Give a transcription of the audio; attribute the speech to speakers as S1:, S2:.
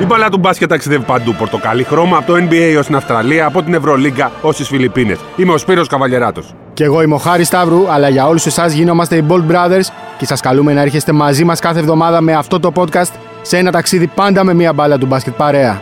S1: Η μπαλά του μπάσκετ ταξιδεύει παντού. Πορτοκαλί χρώμα από το NBA ω την Αυστραλία, από την Ευρωλίγκα ως τις Φιλιππίνες. Είμαι ο Σπύρος Καβαλιεράτος.
S2: Και εγώ είμαι ο Χάρη Σταύρου, αλλά για όλους εσάς γινόμαστε οι Bold Brothers και σας καλούμε να έρχεστε μαζί μας κάθε εβδομάδα με αυτό το podcast σε ένα ταξίδι πάντα με μία μπάλα του μπάσκετ παρέα.